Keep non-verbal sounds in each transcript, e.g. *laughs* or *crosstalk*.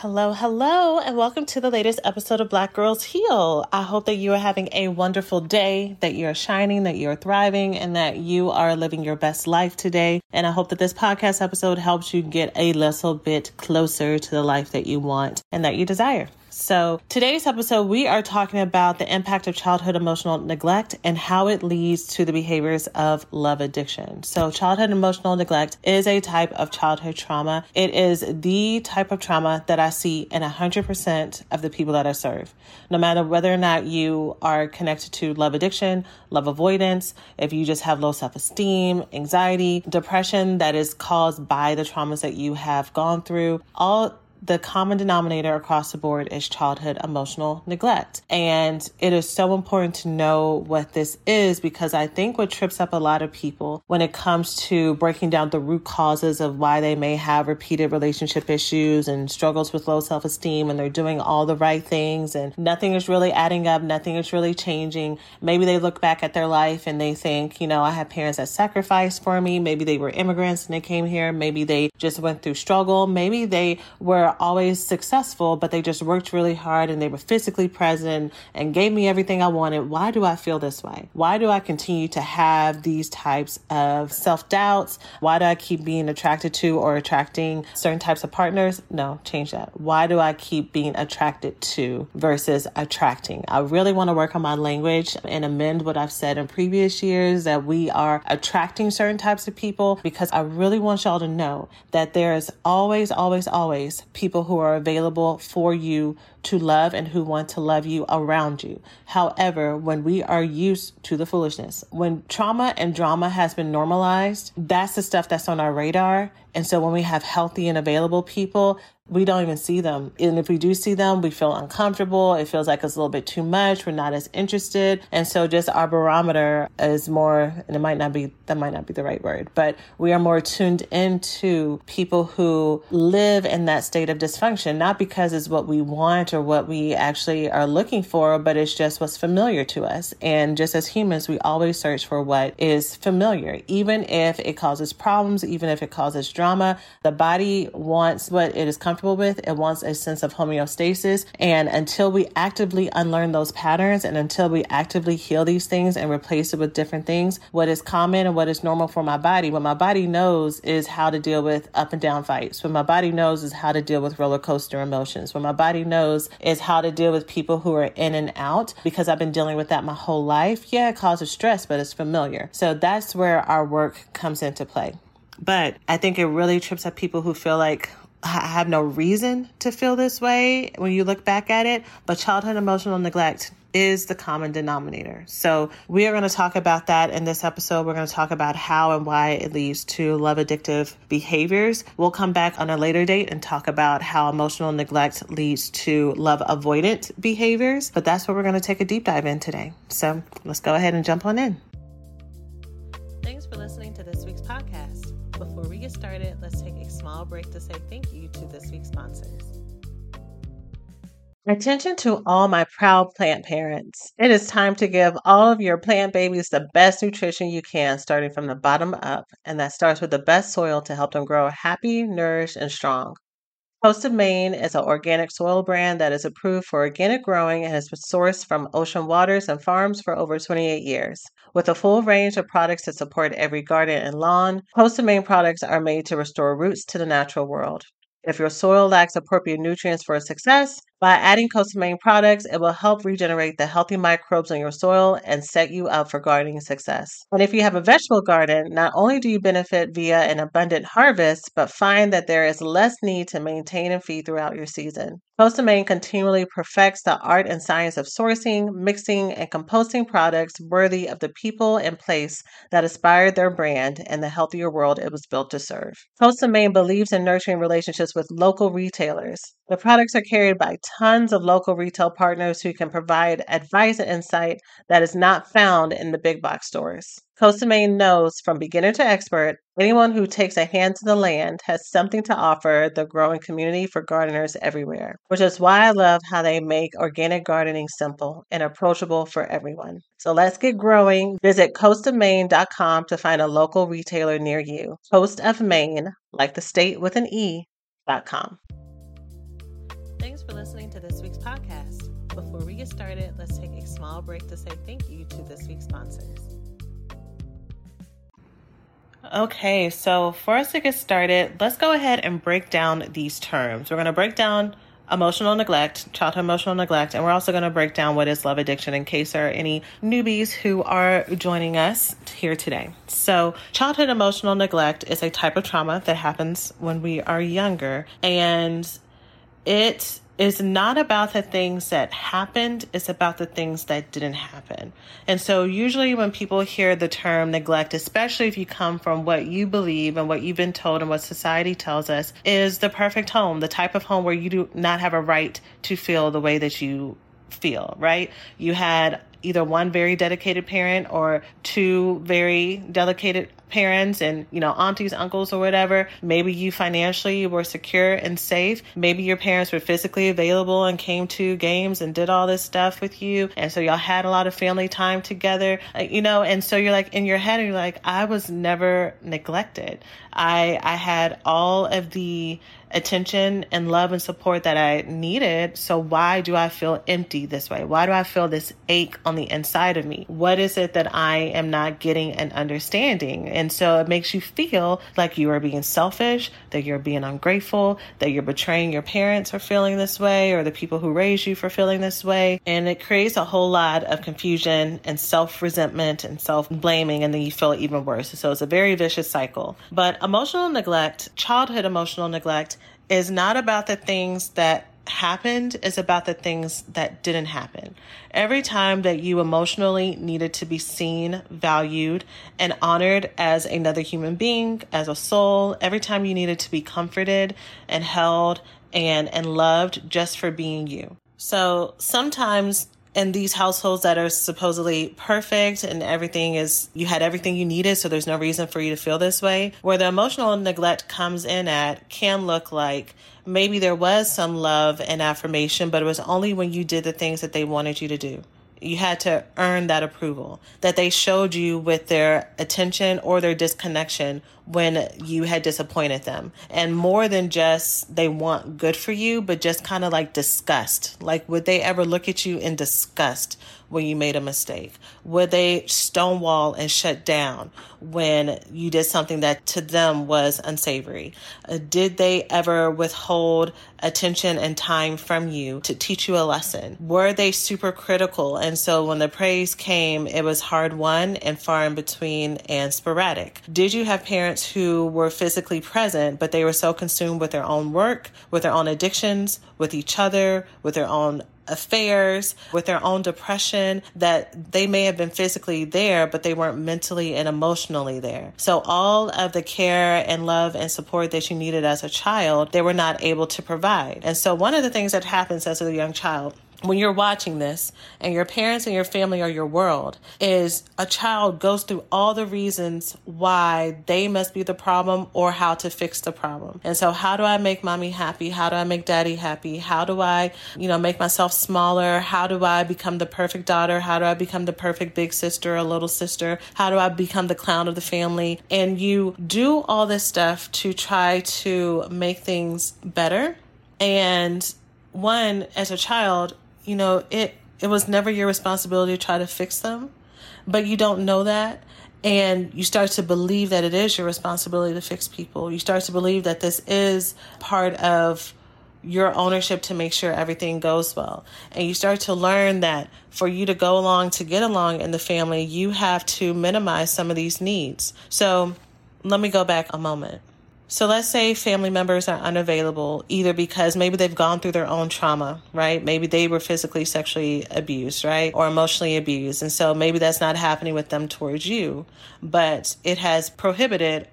Hello, hello, and welcome to the latest episode of Black Girls Heal. I hope that you are having a wonderful day, that you're shining, that you're thriving, and that you are living your best life today. And I hope that this podcast episode helps you get a little bit closer to the life that you want and that you desire. So, today's episode, we are talking about the impact of childhood emotional neglect and how it leads to the behaviors of love addiction. So, childhood emotional neglect is a type of childhood trauma. It is the type of trauma that I see in 100% of the people that I serve. No matter whether or not you are connected to love addiction, love avoidance, if you just have low self esteem, anxiety, depression that is caused by the traumas that you have gone through, all the common denominator across the board is childhood emotional neglect. And it is so important to know what this is because I think what trips up a lot of people when it comes to breaking down the root causes of why they may have repeated relationship issues and struggles with low self esteem and they're doing all the right things and nothing is really adding up, nothing is really changing. Maybe they look back at their life and they think, you know, I had parents that sacrificed for me. Maybe they were immigrants and they came here. Maybe they just went through struggle. Maybe they were always successful, but they just worked really hard and they were physically present and gave me everything I wanted. Why do I feel this way? Why do I continue to have these types of self doubts? Why do I keep being attracted to or attracting certain types of partners? No, change that. Why do I keep being attracted to versus attracting? I really want to work on my language and amend what I've said in previous years that we are attracting certain types of people because I really want y'all to know that there's always, always, always people who are available for you to love and who want to love you around you. However, when we are used to the foolishness, when trauma and drama has been normalized, that's the stuff that's on our radar. And so when we have healthy and available people, we don't even see them. And if we do see them, we feel uncomfortable. It feels like it's a little bit too much. We're not as interested. And so just our barometer is more, and it might not be, that might not be the right word, but we are more tuned into people who live in that state of dysfunction, not because it's what we want or what we actually are looking for, but it's just what's familiar to us. And just as humans, we always search for what is familiar, even if it causes problems, even if it causes drama. The body wants what it is comfortable with. It wants a sense of homeostasis. And until we actively unlearn those patterns and until we actively heal these things and replace it with different things, what is common and what is normal for my body, what my body knows is how to deal with up and down fights. What my body knows is how to deal with roller coaster emotions. What my body knows is how to deal with people who are in and out because I've been dealing with that my whole life. Yeah, it causes stress, but it's familiar. So that's where our work comes into play. But I think it really trips up people who feel like, I have no reason to feel this way when you look back at it, but childhood emotional neglect is the common denominator. So, we are going to talk about that in this episode. We're going to talk about how and why it leads to love addictive behaviors. We'll come back on a later date and talk about how emotional neglect leads to love avoidant behaviors. But that's what we're going to take a deep dive in today. So, let's go ahead and jump on in. Thanks for listening to this week's podcast. Before we get started, let's take a small break to say thank you to this week's sponsors. Attention to all my proud plant parents. It is time to give all of your plant babies the best nutrition you can, starting from the bottom up, and that starts with the best soil to help them grow happy, nourished, and strong. Coast of Maine is an organic soil brand that is approved for organic growing and has been sourced from ocean waters and farms for over 28 years. With a full range of products that support every garden and lawn, Coast of Maine products are made to restore roots to the natural world. If your soil lacks appropriate nutrients for success, By adding Coast of Maine products, it will help regenerate the healthy microbes in your soil and set you up for gardening success. And if you have a vegetable garden, not only do you benefit via an abundant harvest, but find that there is less need to maintain and feed throughout your season. Maine continually perfects the art and science of sourcing, mixing, and composting products worthy of the people and place that inspired their brand and the healthier world it was built to serve. Maine believes in nurturing relationships with local retailers. The products are carried by tons of local retail partners who can provide advice and insight that is not found in the big box stores. Maine knows from beginner to expert, anyone who takes a hand to the land has something to offer the growing community for gardeners everywhere, which is why I love how they make organic gardening simple and approachable for everyone. So let's get growing. Visit coastofmaine.com to find a local retailer near you. Coast of Maine, like the state with an E.com. Thanks for listening to this week's podcast. Before we get started, let's take a small break to say thank you to this week's sponsors. Okay, so for us to get started, let's go ahead and break down these terms. We're going to break down emotional neglect, childhood emotional neglect, and we're also going to break down what is love addiction in case there are any newbies who are joining us here today. So, childhood emotional neglect is a type of trauma that happens when we are younger, and it is not about the things that happened, it's about the things that didn't happen. And so, usually, when people hear the term neglect, especially if you come from what you believe and what you've been told and what society tells us, is the perfect home, the type of home where you do not have a right to feel the way that you feel, right? You had either one very dedicated parent or two very dedicated parents and you know aunties uncles or whatever maybe you financially were secure and safe. Maybe your parents were physically available and came to games and did all this stuff with you. And so y'all had a lot of family time together uh, you know and so you're like in your head you're like i was never neglected. I i had all of the attention and love and support that I needed. So why do I feel empty this way? Why do I feel this ache on the inside of me? What is it that I am not getting and understanding? And so it makes you feel like you are being selfish, that you're being ungrateful, that you're betraying your parents for feeling this way or the people who raised you for feeling this way. And it creates a whole lot of confusion and self resentment and self blaming. And then you feel even worse. So it's a very vicious cycle. But emotional neglect, childhood emotional neglect, is not about the things that happened it's about the things that didn't happen. Every time that you emotionally needed to be seen, valued, and honored as another human being, as a soul, every time you needed to be comforted and held and, and loved just for being you. So sometimes in these households that are supposedly perfect and everything is you had everything you needed so there's no reason for you to feel this way where the emotional neglect comes in at can look like maybe there was some love and affirmation but it was only when you did the things that they wanted you to do you had to earn that approval that they showed you with their attention or their disconnection when you had disappointed them. And more than just they want good for you, but just kind of like disgust. Like, would they ever look at you in disgust when you made a mistake? Would they stonewall and shut down when you did something that to them was unsavory? Uh, did they ever withhold attention and time from you to teach you a lesson? Were they super critical? And so when the praise came, it was hard won and far in between and sporadic. Did you have parents who were physically present, but they were so consumed with their own work, with their own addictions, with each other, with their own affairs, with their own depression, that they may have been physically there, but they weren't mentally and emotionally there. So all of the care and love and support that you needed as a child, they were not able to provide. And so one of the things that happens as a young child when you're watching this and your parents and your family are your world is a child goes through all the reasons why they must be the problem or how to fix the problem. And so how do I make mommy happy? How do I make daddy happy? How do I, you know, make myself smaller? How do I become the perfect daughter? How do I become the perfect big sister or little sister? How do I become the clown of the family? And you do all this stuff to try to make things better. And one, as a child, you know, it it was never your responsibility to try to fix them, but you don't know that and you start to believe that it is your responsibility to fix people. You start to believe that this is part of your ownership to make sure everything goes well. And you start to learn that for you to go along, to get along in the family, you have to minimize some of these needs. So let me go back a moment. So let's say family members are unavailable either because maybe they've gone through their own trauma, right? Maybe they were physically, sexually abused, right? Or emotionally abused. And so maybe that's not happening with them towards you, but it has prohibited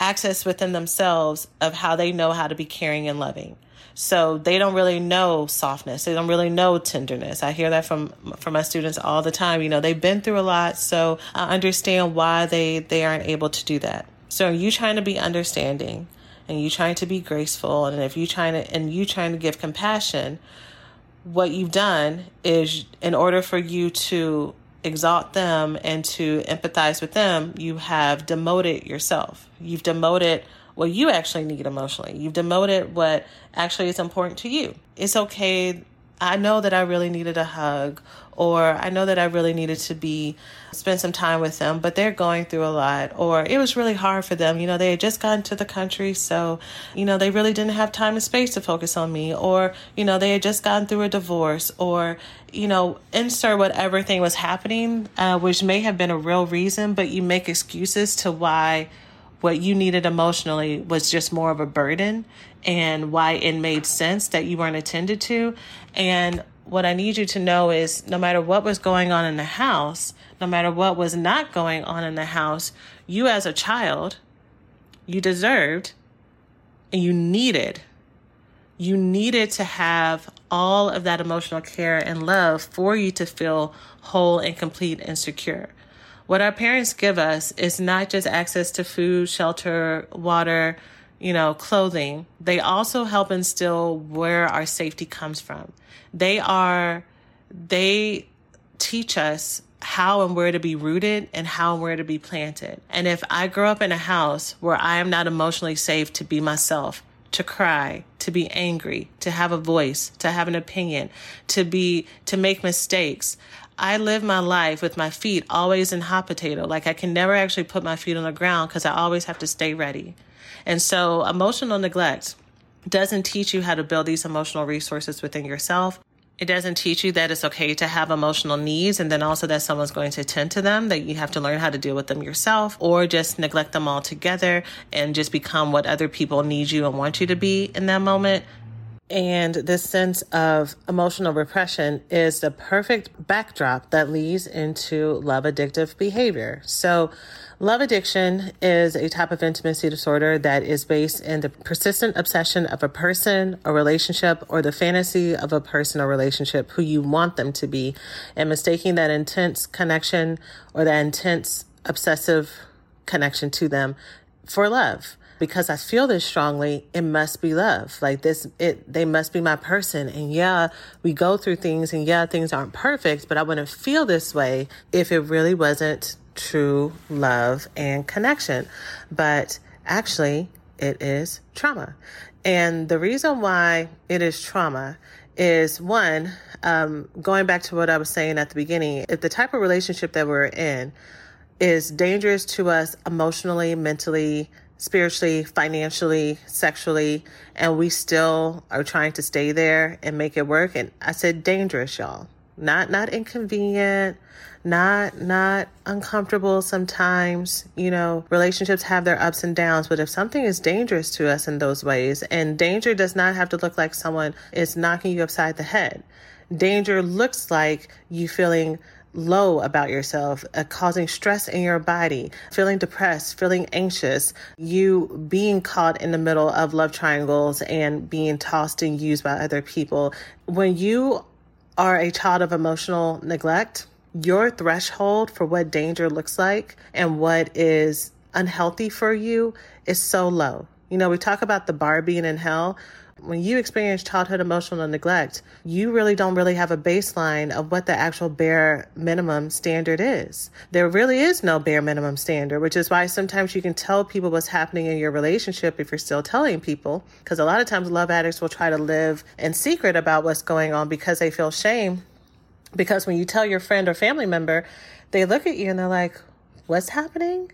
access within themselves of how they know how to be caring and loving. So they don't really know softness. They don't really know tenderness. I hear that from from my students all the time. You know, they've been through a lot, so I understand why they they aren't able to do that. So you trying to be understanding and you trying to be graceful and if you trying to and you trying to give compassion, what you've done is in order for you to exalt them and to empathize with them, you have demoted yourself. You've demoted what you actually need emotionally. You've demoted what actually is important to you. It's okay. I know that I really needed a hug or I know that I really needed to be spend some time with them, but they're going through a lot or it was really hard for them. You know, they had just gotten to the country, so you know, they really didn't have time and space to focus on me or, you know, they had just gotten through a divorce or, you know, insert whatever thing was happening, uh, which may have been a real reason, but you make excuses to why what you needed emotionally was just more of a burden and why it made sense that you weren't attended to. And what I need you to know is no matter what was going on in the house, no matter what was not going on in the house, you as a child, you deserved and you needed, you needed to have all of that emotional care and love for you to feel whole and complete and secure. What our parents give us is not just access to food, shelter, water, you know, clothing. They also help instill where our safety comes from. They are, they teach us how and where to be rooted and how and where to be planted. And if I grow up in a house where I am not emotionally safe to be myself, to cry, to be angry, to have a voice, to have an opinion, to be, to make mistakes. I live my life with my feet always in hot potato. Like I can never actually put my feet on the ground because I always have to stay ready. And so emotional neglect doesn't teach you how to build these emotional resources within yourself. It doesn't teach you that it's okay to have emotional needs and then also that someone's going to attend to them, that you have to learn how to deal with them yourself or just neglect them altogether and just become what other people need you and want you to be in that moment. And this sense of emotional repression is the perfect backdrop that leads into love addictive behavior. So, love addiction is a type of intimacy disorder that is based in the persistent obsession of a person, a relationship, or the fantasy of a person or relationship who you want them to be, and mistaking that intense connection or that intense obsessive connection to them for love because I feel this strongly, it must be love. Like this, it, they must be my person. And yeah, we go through things and yeah, things aren't perfect, but I wouldn't feel this way if it really wasn't true love and connection. But actually, it is trauma. And the reason why it is trauma is one, um, going back to what I was saying at the beginning, if the type of relationship that we're in is dangerous to us emotionally, mentally, spiritually, financially, sexually, and we still are trying to stay there and make it work. And I said dangerous, y'all. Not not inconvenient, not not uncomfortable sometimes. You know, relationships have their ups and downs, but if something is dangerous to us in those ways, and danger does not have to look like someone is knocking you upside the head. Danger looks like you feeling low about yourself, uh, causing stress in your body, feeling depressed, feeling anxious, you being caught in the middle of love triangles and being tossed and used by other people. When you are a child of emotional neglect, your threshold for what danger looks like and what is unhealthy for you is so low. You know, we talk about the bar being in hell when you experience childhood emotional neglect, you really don't really have a baseline of what the actual bare minimum standard is. There really is no bare minimum standard, which is why sometimes you can tell people what's happening in your relationship if you're still telling people. Because a lot of times love addicts will try to live in secret about what's going on because they feel shame. Because when you tell your friend or family member, they look at you and they're like, What's happening?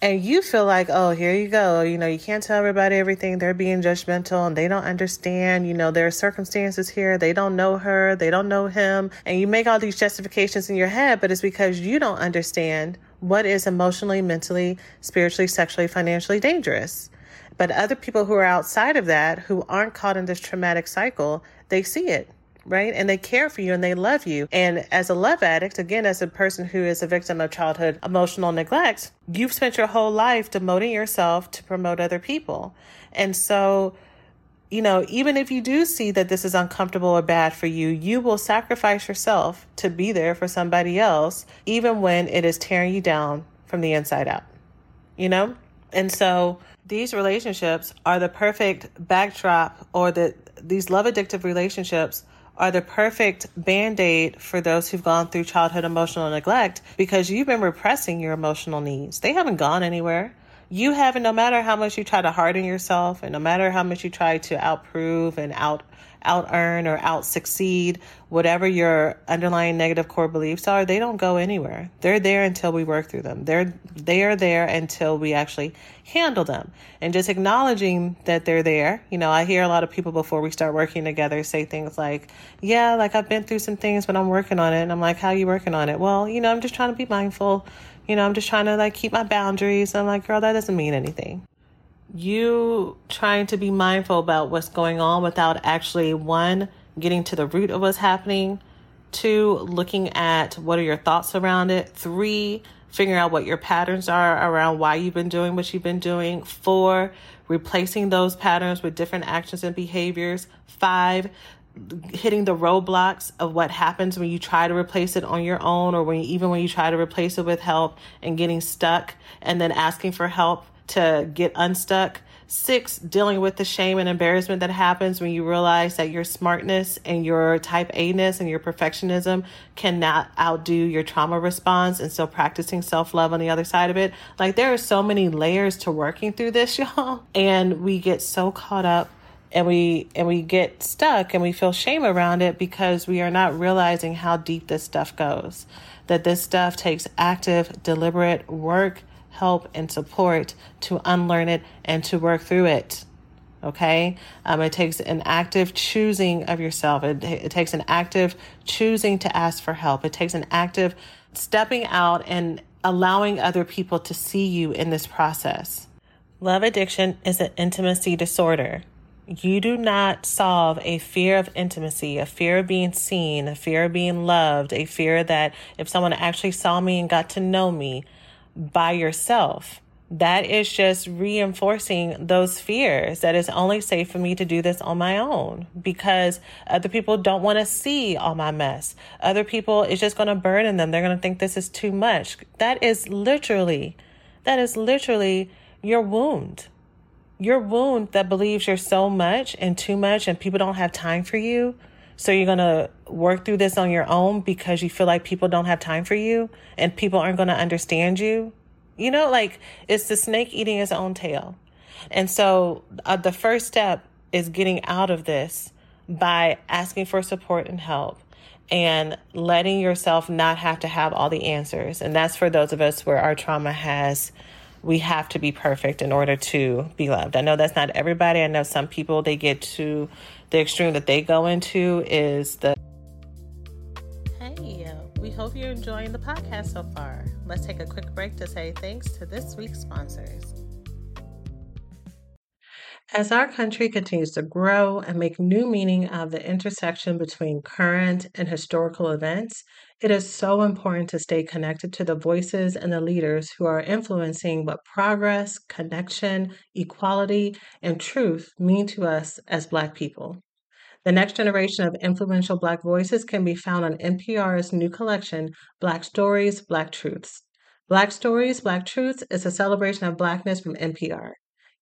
And you feel like, oh, here you go. You know, you can't tell everybody everything. They're being judgmental and they don't understand. You know, there are circumstances here. They don't know her. They don't know him. And you make all these justifications in your head, but it's because you don't understand what is emotionally, mentally, spiritually, sexually, financially dangerous. But other people who are outside of that, who aren't caught in this traumatic cycle, they see it right? And they care for you and they love you. And as a love addict, again, as a person who is a victim of childhood emotional neglect, you've spent your whole life demoting yourself to promote other people. And so, you know, even if you do see that this is uncomfortable or bad for you, you will sacrifice yourself to be there for somebody else, even when it is tearing you down from the inside out, you know? And so these relationships are the perfect backdrop or the these love addictive relationships are the perfect band aid for those who've gone through childhood emotional neglect because you've been repressing your emotional needs. They haven't gone anywhere. You haven't, no matter how much you try to harden yourself and no matter how much you try to outprove and out out earn or out succeed, whatever your underlying negative core beliefs are, they don't go anywhere. They're there until we work through them. They're they are there until we actually handle them. And just acknowledging that they're there. You know, I hear a lot of people before we start working together say things like, "Yeah, like I've been through some things, but I'm working on it." And I'm like, "How are you working on it?" Well, you know, I'm just trying to be mindful. You know, I'm just trying to like keep my boundaries. I'm like, "Girl, that doesn't mean anything." you trying to be mindful about what's going on without actually one getting to the root of what's happening two looking at what are your thoughts around it three figuring out what your patterns are around why you've been doing what you've been doing four replacing those patterns with different actions and behaviors five hitting the roadblocks of what happens when you try to replace it on your own or when you, even when you try to replace it with help and getting stuck and then asking for help to get unstuck. Six, dealing with the shame and embarrassment that happens when you realize that your smartness and your type A ness and your perfectionism cannot outdo your trauma response. And so practicing self love on the other side of it. Like there are so many layers to working through this, *laughs* y'all. And we get so caught up and we and we get stuck and we feel shame around it because we are not realizing how deep this stuff goes that this stuff takes active deliberate work help and support to unlearn it and to work through it. Okay. Um, it takes an active choosing of yourself. It, it takes an active choosing to ask for help. It takes an active stepping out and allowing other people to see you in this process. Love addiction is an intimacy disorder. You do not solve a fear of intimacy, a fear of being seen, a fear of being loved, a fear that if someone actually saw me and got to know me, by yourself. That is just reinforcing those fears that it's only safe for me to do this on my own because other people don't want to see all my mess. Other people, it's just going to burden them. They're going to think this is too much. That is literally, that is literally your wound. Your wound that believes you're so much and too much and people don't have time for you. So you're going to work through this on your own because you feel like people don't have time for you and people aren't going to understand you. You know, like it's the snake eating its own tail. And so uh, the first step is getting out of this by asking for support and help and letting yourself not have to have all the answers. And that's for those of us where our trauma has we have to be perfect in order to be loved. I know that's not everybody. I know some people they get to the extreme that they go into is the Hey, uh, we hope you're enjoying the podcast so far. Let's take a quick break to say thanks to this week's sponsors. As our country continues to grow and make new meaning of the intersection between current and historical events, it is so important to stay connected to the voices and the leaders who are influencing what progress, connection, equality, and truth mean to us as Black people. The next generation of influential Black voices can be found on NPR's new collection, Black Stories, Black Truths. Black Stories, Black Truths is a celebration of Blackness from NPR.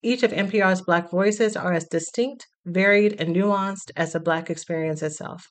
Each of NPR's Black voices are as distinct, varied, and nuanced as the Black experience itself.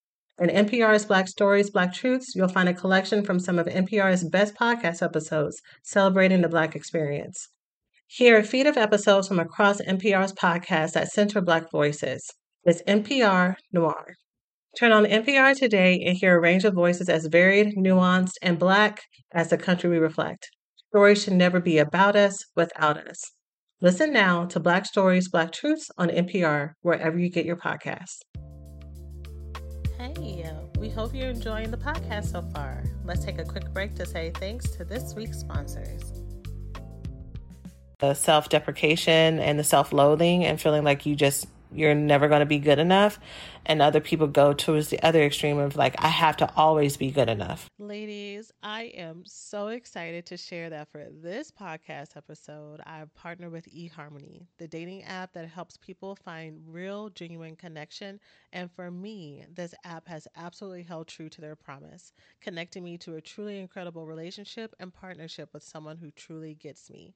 In NPR's Black Stories, Black Truths, you'll find a collection from some of NPR's best podcast episodes celebrating the Black experience. Hear a feed of episodes from across NPR's podcasts that center Black voices. It's NPR Noir. Turn on NPR today and hear a range of voices as varied, nuanced, and Black as the country we reflect. Stories should never be about us, without us. Listen now to Black Stories, Black Truths on NPR, wherever you get your podcasts. Hey, we hope you're enjoying the podcast so far. Let's take a quick break to say thanks to this week's sponsors the self deprecation and the self loathing and feeling like you just you're never going to be good enough and other people go towards the other extreme of like i have to always be good enough. Ladies i am so excited to share that for this podcast episode i've partnered with eharmony the dating app that helps people find real genuine connection. And for me this app has absolutely held true to their promise connecting me to a truly incredible relationship and partnership with someone who truly gets me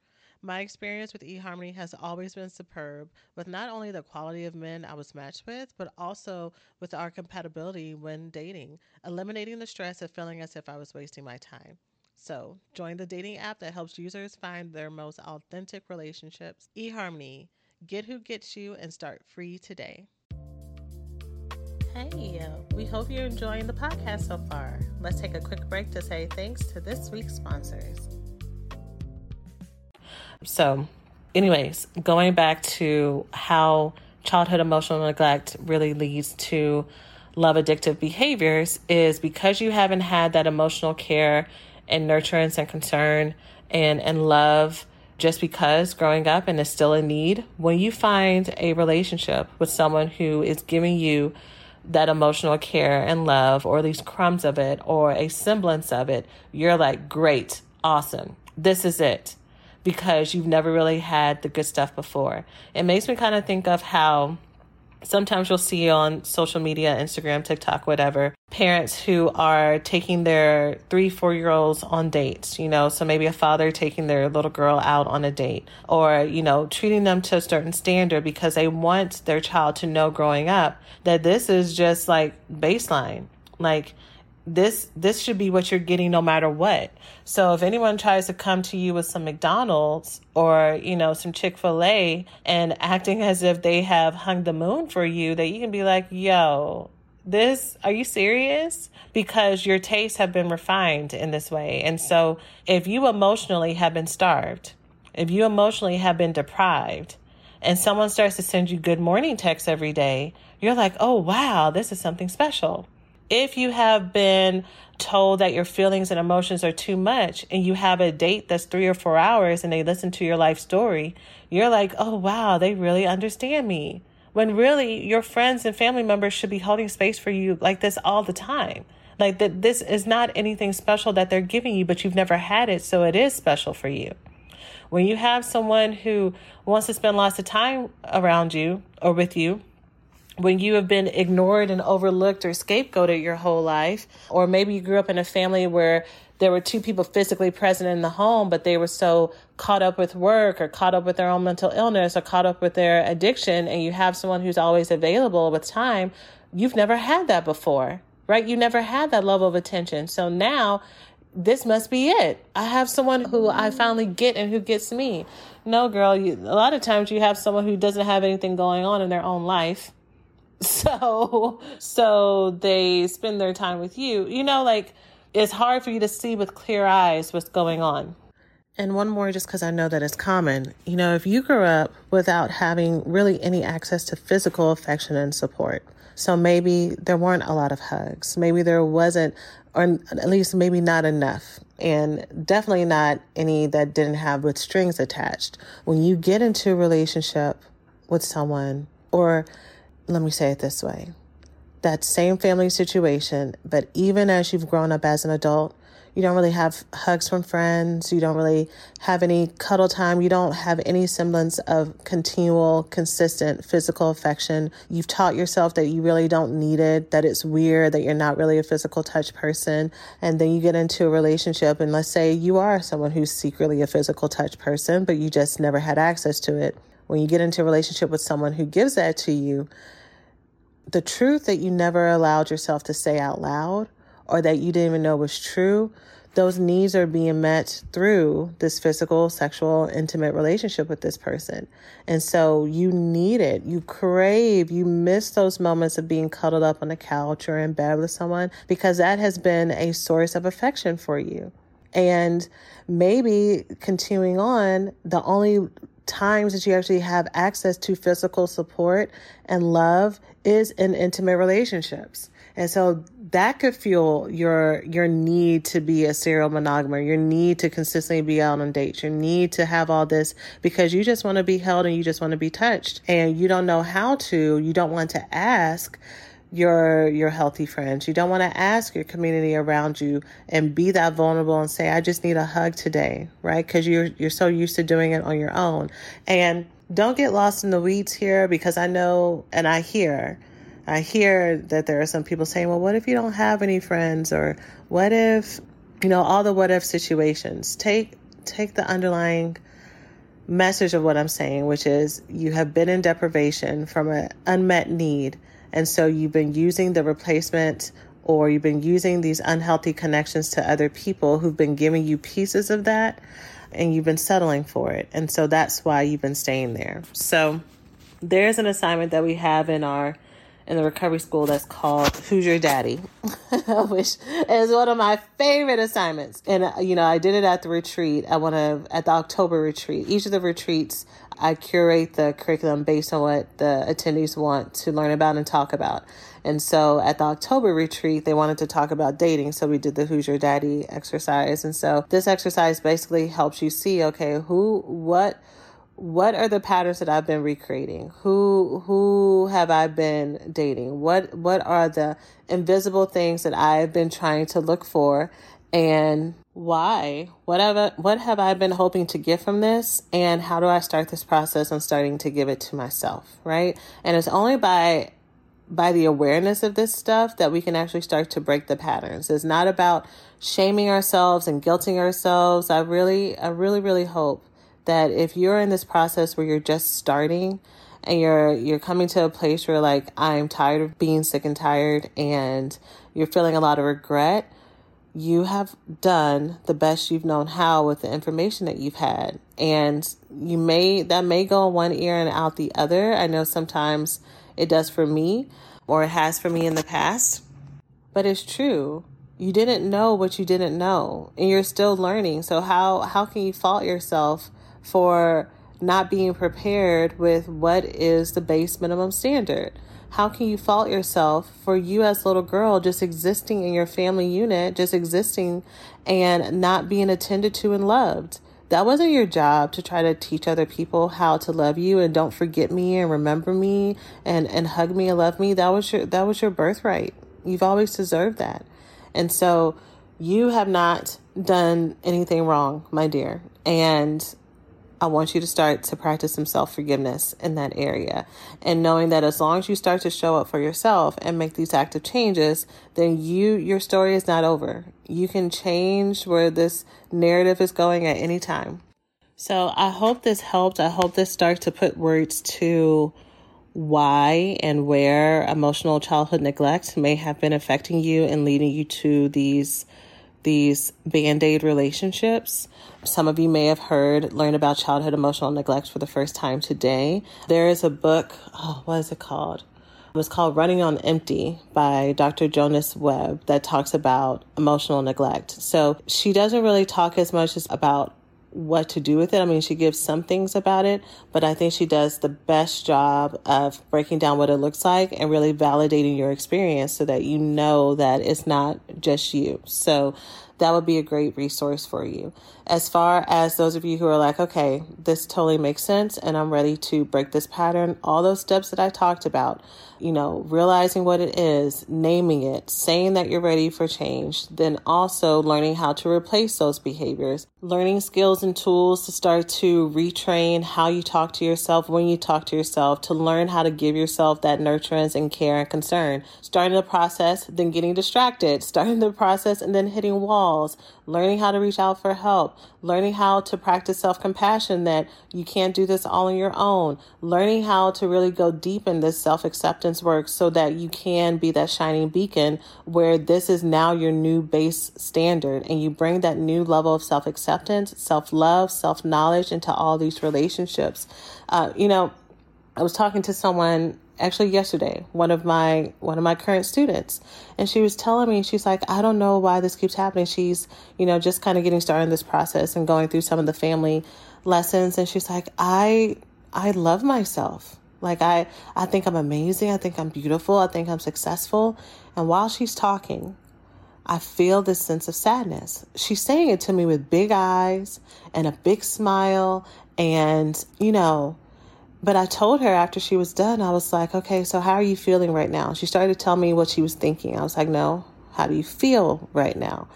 My experience with eHarmony has always been superb, with not only the quality of men I was matched with, but also with our compatibility when dating, eliminating the stress of feeling as if I was wasting my time. So, join the dating app that helps users find their most authentic relationships. eHarmony, get who gets you and start free today. Hey, we hope you're enjoying the podcast so far. Let's take a quick break to say thanks to this week's sponsors. So, anyways, going back to how childhood emotional neglect really leads to love addictive behaviors is because you haven't had that emotional care and nurturance and concern and, and love just because growing up and is still in need, when you find a relationship with someone who is giving you that emotional care and love, or these crumbs of it, or a semblance of it, you're like, great, awesome, this is it because you've never really had the good stuff before. It makes me kind of think of how sometimes you'll see on social media, Instagram, TikTok, whatever, parents who are taking their three, four year olds on dates, you know, so maybe a father taking their little girl out on a date or, you know, treating them to a certain standard because they want their child to know growing up that this is just like baseline. Like, this this should be what you're getting no matter what. So if anyone tries to come to you with some McDonald's or, you know, some Chick-fil-A and acting as if they have hung the moon for you, that you can be like, "Yo, this are you serious? Because your tastes have been refined in this way. And so if you emotionally have been starved if you emotionally have been deprived and someone starts to send you good morning texts every day you're like oh wow this is something special if you have been told that your feelings and emotions are too much and you have a date that's three or four hours and they listen to your life story, you're like, oh, wow, they really understand me. When really your friends and family members should be holding space for you like this all the time. Like that, this is not anything special that they're giving you, but you've never had it, so it is special for you. When you have someone who wants to spend lots of time around you or with you, when you have been ignored and overlooked or scapegoated your whole life, or maybe you grew up in a family where there were two people physically present in the home, but they were so caught up with work or caught up with their own mental illness or caught up with their addiction, and you have someone who's always available with time, you've never had that before, right? You never had that level of attention. So now this must be it. I have someone who I finally get and who gets me. No, girl, you, a lot of times you have someone who doesn't have anything going on in their own life *laughs* So, so they spend their time with you. You know, like it's hard for you to see with clear eyes what's going on. And one more, just because I know that it's common. You know, if you grew up without having really any access to physical affection and support, so maybe there weren't a lot of hugs, maybe there wasn't, or at least maybe not enough, and definitely not any that didn't have with strings attached. When you get into a relationship with someone, or let me say it this way that same family situation, but even as you've grown up as an adult, you don't really have hugs from friends. You don't really have any cuddle time. You don't have any semblance of continual, consistent physical affection. You've taught yourself that you really don't need it, that it's weird, that you're not really a physical touch person. And then you get into a relationship, and let's say you are someone who's secretly a physical touch person, but you just never had access to it. When you get into a relationship with someone who gives that to you, the truth that you never allowed yourself to say out loud or that you didn't even know was true, those needs are being met through this physical, sexual, intimate relationship with this person. And so you need it. You crave, you miss those moments of being cuddled up on the couch or in bed with someone because that has been a source of affection for you. And maybe continuing on, the only times that you actually have access to physical support and love is in intimate relationships. And so that could fuel your your need to be a serial monogamer, your need to consistently be out on dates, your need to have all this because you just want to be held and you just want to be touched. And you don't know how to, you don't want to ask your your healthy friends. You don't want to ask your community around you and be that vulnerable and say I just need a hug today, right? Cuz you're you're so used to doing it on your own. And don't get lost in the weeds here because I know and I hear I hear that there are some people saying, "Well, what if you don't have any friends or what if you know all the what if situations." Take take the underlying message of what I'm saying, which is you have been in deprivation from an unmet need and so you've been using the replacement or you've been using these unhealthy connections to other people who've been giving you pieces of that and you've been settling for it. And so that's why you've been staying there. So there's an assignment that we have in our in the recovery school that's called Who's Your Daddy, *laughs* which is one of my favorite assignments. And, uh, you know, I did it at the retreat. I want to, at the October retreat. Each of the retreats, I curate the curriculum based on what the attendees want to learn about and talk about. And so at the October retreat, they wanted to talk about dating. So we did the Who's Your Daddy exercise. And so this exercise basically helps you see, okay, who, what, what are the patterns that I've been recreating? Who who have I been dating? What what are the invisible things that I've been trying to look for and why? Whatever what have I been hoping to get from this and how do I start this process on starting to give it to myself, right? And it's only by by the awareness of this stuff that we can actually start to break the patterns. It's not about shaming ourselves and guilting ourselves. I really I really really hope that if you're in this process where you're just starting and you're you're coming to a place where like I'm tired of being sick and tired and you're feeling a lot of regret, you have done the best you've known how with the information that you've had. And you may that may go in one ear and out the other. I know sometimes it does for me or it has for me in the past. But it's true. You didn't know what you didn't know and you're still learning. So how how can you fault yourself for not being prepared with what is the base minimum standard. How can you fault yourself for you as little girl just existing in your family unit, just existing and not being attended to and loved? That wasn't your job to try to teach other people how to love you and don't forget me and remember me and, and hug me and love me. That was your that was your birthright. You've always deserved that. And so you have not done anything wrong, my dear. And I want you to start to practice some self forgiveness in that area. And knowing that as long as you start to show up for yourself and make these active changes, then you, your story is not over. You can change where this narrative is going at any time. So I hope this helped. I hope this starts to put words to why and where emotional childhood neglect may have been affecting you and leading you to these these band aid relationships. Some of you may have heard, learn about childhood emotional neglect for the first time today. There is a book, oh, what is it called? It's called Running on Empty by Dr. Jonice Webb that talks about emotional neglect. So she doesn't really talk as much as about what to do with it. I mean, she gives some things about it, but I think she does the best job of breaking down what it looks like and really validating your experience so that you know that it's not just you. So that would be a great resource for you. As far as those of you who are like, okay, this totally makes sense and I'm ready to break this pattern, all those steps that I talked about, you know, realizing what it is, naming it, saying that you're ready for change, then also learning how to replace those behaviors, learning skills and tools to start to retrain how you talk to yourself when you talk to yourself, to learn how to give yourself that nurturance and care and concern. Starting the process, then getting distracted, *laughs* starting the process and then hitting walls, learning how to reach out for help, learning how to practice self compassion that you can't do this all on your own, learning how to really go deep in this self acceptance work so that you can be that shining beacon where this is now your new base standard and you bring that new level of self acceptance, self love, self knowledge into all these relationships. Uh, you know, I was talking to someone actually yesterday one of my one of my current students. And she was telling me she's like i don't know why this keeps happening. She's you know just kind of getting started in this process and going through some of the family lessons. And she's like i i love myself. Like i i think i'm amazing. I think i'm beautiful. I think i'm successful. And while she's talking I feel this sense of sadness. She's saying it to me with big eyes and a big smile and, you know, but I told her after she was done, I was like, okay, so how are you feeling right now? She started to tell me what she was thinking. I was like, no, how do you feel right now?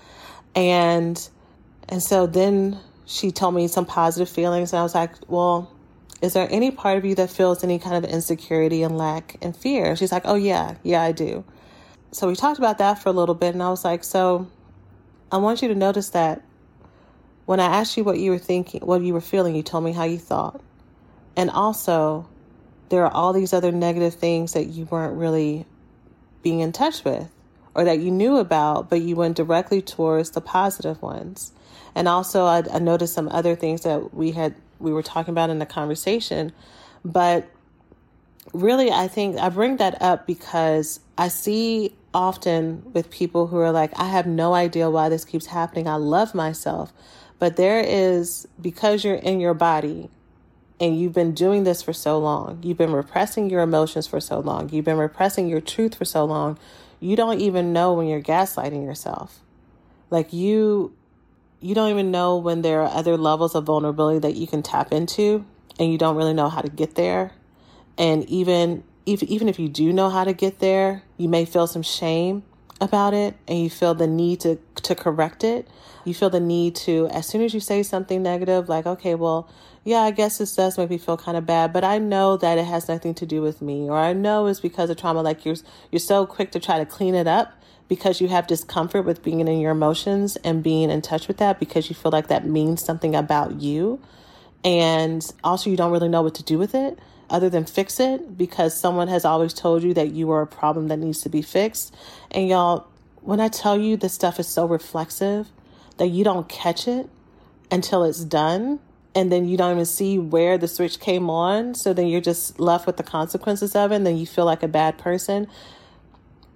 And, and so then she told me some positive feelings. And I was like, well, is there any part of you that feels any kind of insecurity and lack and fear? She's like, oh, yeah, yeah, I do. So we talked about that for a little bit. And I was like, so I want you to notice that when I asked you what you were thinking, what you were feeling, you told me how you thought. And also, there are all these other negative things that you weren't really being in touch with or that you knew about, but you went directly towards the positive ones. And also, I, I noticed some other things that we had we were talking about in the conversation, but really, I think I bring that up because I see often with people who are like, I have no idea why this keeps happening. I love myself. But there is, because you're in your body, and you've been doing this for so long, you've been repressing your emotions for so long, you've been repressing your truth for so long, you don't even know when you're gaslighting yourself. Like you you don't even know when there are other levels of vulnerability that you can tap into and you don't really know how to get there. And even if, even if you do know how to get there, you may feel some shame about it and you feel the need to to correct it. You feel the need to as soon as you say something negative like okay, well, yeah, I guess this does make me feel kind of bad, but I know that it has nothing to do with me, or I know it's because of trauma. Like you're you're so quick to try to clean it up because you have discomfort with being in your emotions and being in touch with that because you feel like that means something about you, and also you don't really know what to do with it other than fix it because someone has always told you that you are a problem that needs to be fixed. And y'all, when I tell you this stuff is so reflexive that you don't catch it until it's done and then you don't even see where the switch came on. So then you're just left with the consequences of it, and then you feel like a bad person.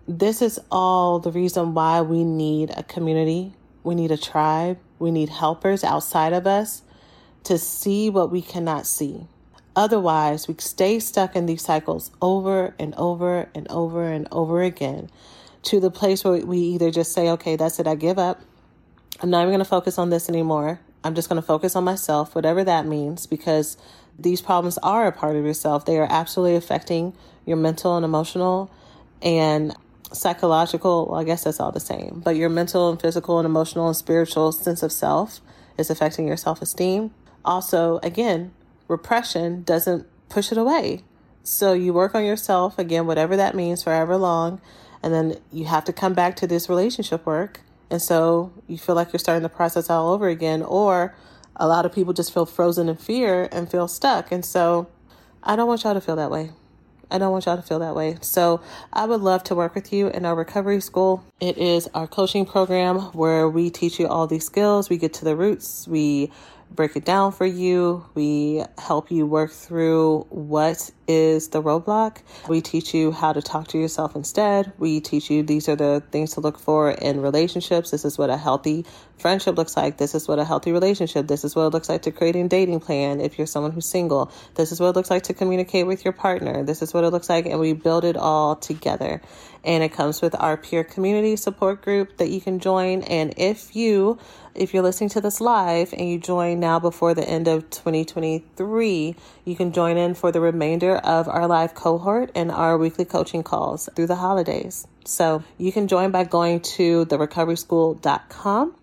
This is all the reason why we need a community, we need a tribe, we need helpers outside of us to see what we cannot see. Otherwise, we stay stuck in these cycles over and over and over and over again to the place where we either just say, okay, that's it, I give up. I'm not even going to focus on this anymore. I'm just going to focus on myself, whatever that means, because these problems are a part of yourself. They are absolutely affecting your mental and emotional and psychological. Well, I guess that's all the same, but your mental and physical and emotional and spiritual sense of self is affecting your self esteem. Also, again, repression doesn't push it away. So you work on yourself, again, whatever that means, forever long, and then you have to come back to this relationship work and so you feel like you're starting the process all over again, or a lot of people just feel frozen in fear and feel stuck. And so I don't want y'all to feel that way. I don't want y'all to feel that way. So I would love to work with you in our recovery school. It is our coaching program where we teach you all these skills. We get to the roots. We break it down for you. We help you work through what is the roadblock. We teach you how to talk to yourself instead. We teach you these are the things to look for in relationships. This is what a healthy friendship looks like. This is what a healthy relationship. This is what it looks like to create a dating plan if you're someone who's single. This is what it looks like to communicate with your partner. This is what it looks like and we build it all together. And it comes with our peer community support group that you can join and if you if you're listening to this live and you join now before the end of 2023, you can join in for the remainder of our live cohort and our weekly coaching calls through the holidays. So you can join by going to therecoveryschool.com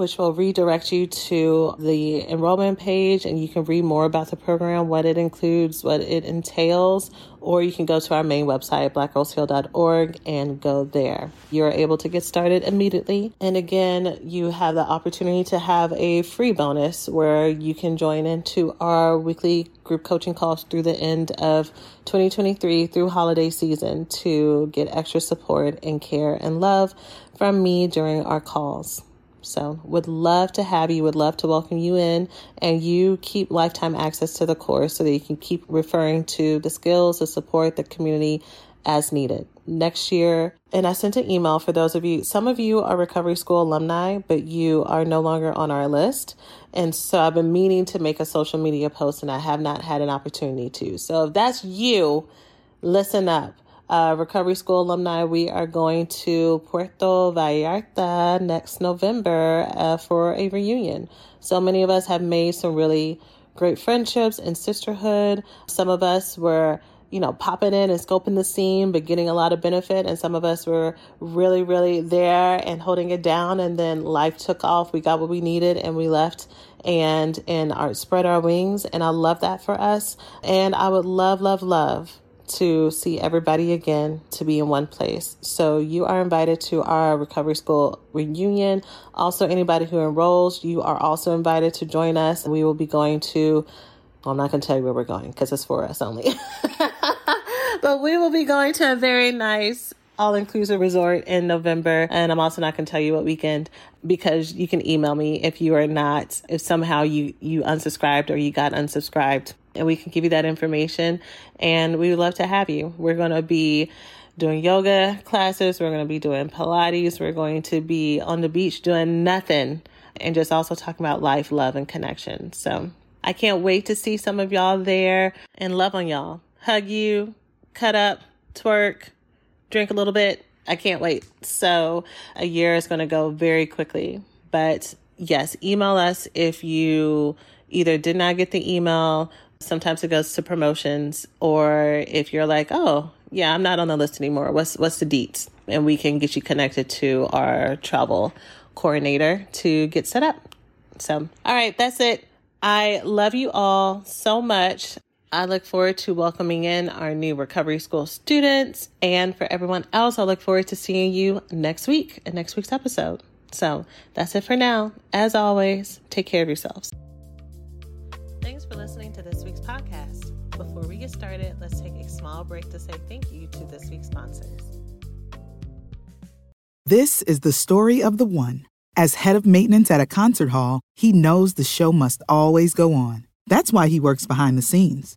which will redirect you to the enrollment page and you can read more about the program, what it includes, what it entails, or you can go to our main website, blackgirlsheal.org, and go there. You're able to get started immediately. And again, you have the opportunity to have a free bonus where you can join into our weekly group coaching calls through the end of 2023 through holiday season to get extra support and care and love from me during our calls. So, would love to have you, would love to welcome you in, and you keep lifetime access to the course so that you can keep referring to the skills, the support, the community as needed. Next year, and I sent an email for those of you, some of you are Recovery School alumni, but you are no longer on our list. And so I've been meaning to make a social media post and I have not had an opportunity to. So if that's you, listen up uh, Recovery School alumni, we are going to Puerto Vallarta next November uh, for a reunion. So many of us have made some really great friendships and sisterhood. Some of us were you know, popping in and scoping the scene, but getting a lot of benefit. And some of us were really, really there and holding it down. And then life took off. We got what we needed and we left and and our spread our wings. And I love that for us. And I would love, love, love to see everybody again, to be in one place. So you are invited to our recovery school reunion. Also, anybody who enrolls, you are also invited to join us. We will be going to, well, I'm not going to tell you where we're going because it's for us only. *laughs* but we will be going to a very nice all inclusive resort in November. And I'm also not going to tell you what weekend because you can email me if you are not, if somehow you, you unsubscribed or you got unsubscribed and we can give you that information. And we would love to have you. We're going to be doing yoga classes. We're going to be doing Pilates. We're going to be on the beach doing nothing and just also talking about life, love, and connection. So I can't wait to see some of y'all there and love on y'all. Hug you, cut up, twerk, drink a little bit. I can't wait. So a year is going to go very quickly. But yes, email us if you either did not get the email. Sometimes it goes to promotions, or if you're like, oh, yeah, I'm not on the list anymore. What's what's the deets? And we can get you connected to our travel coordinator to get set up. So, all right, that's it. I love you all so much. I look forward to welcoming in our new recovery school students. And for everyone else, I look forward to seeing you next week in next week's episode. So that's it for now. As always, take care of yourselves. Thanks for listening to this week's podcast. Before we get started, let's take a small break to say thank you to this week's sponsors. This is the story of the one. As head of maintenance at a concert hall, he knows the show must always go on. That's why he works behind the scenes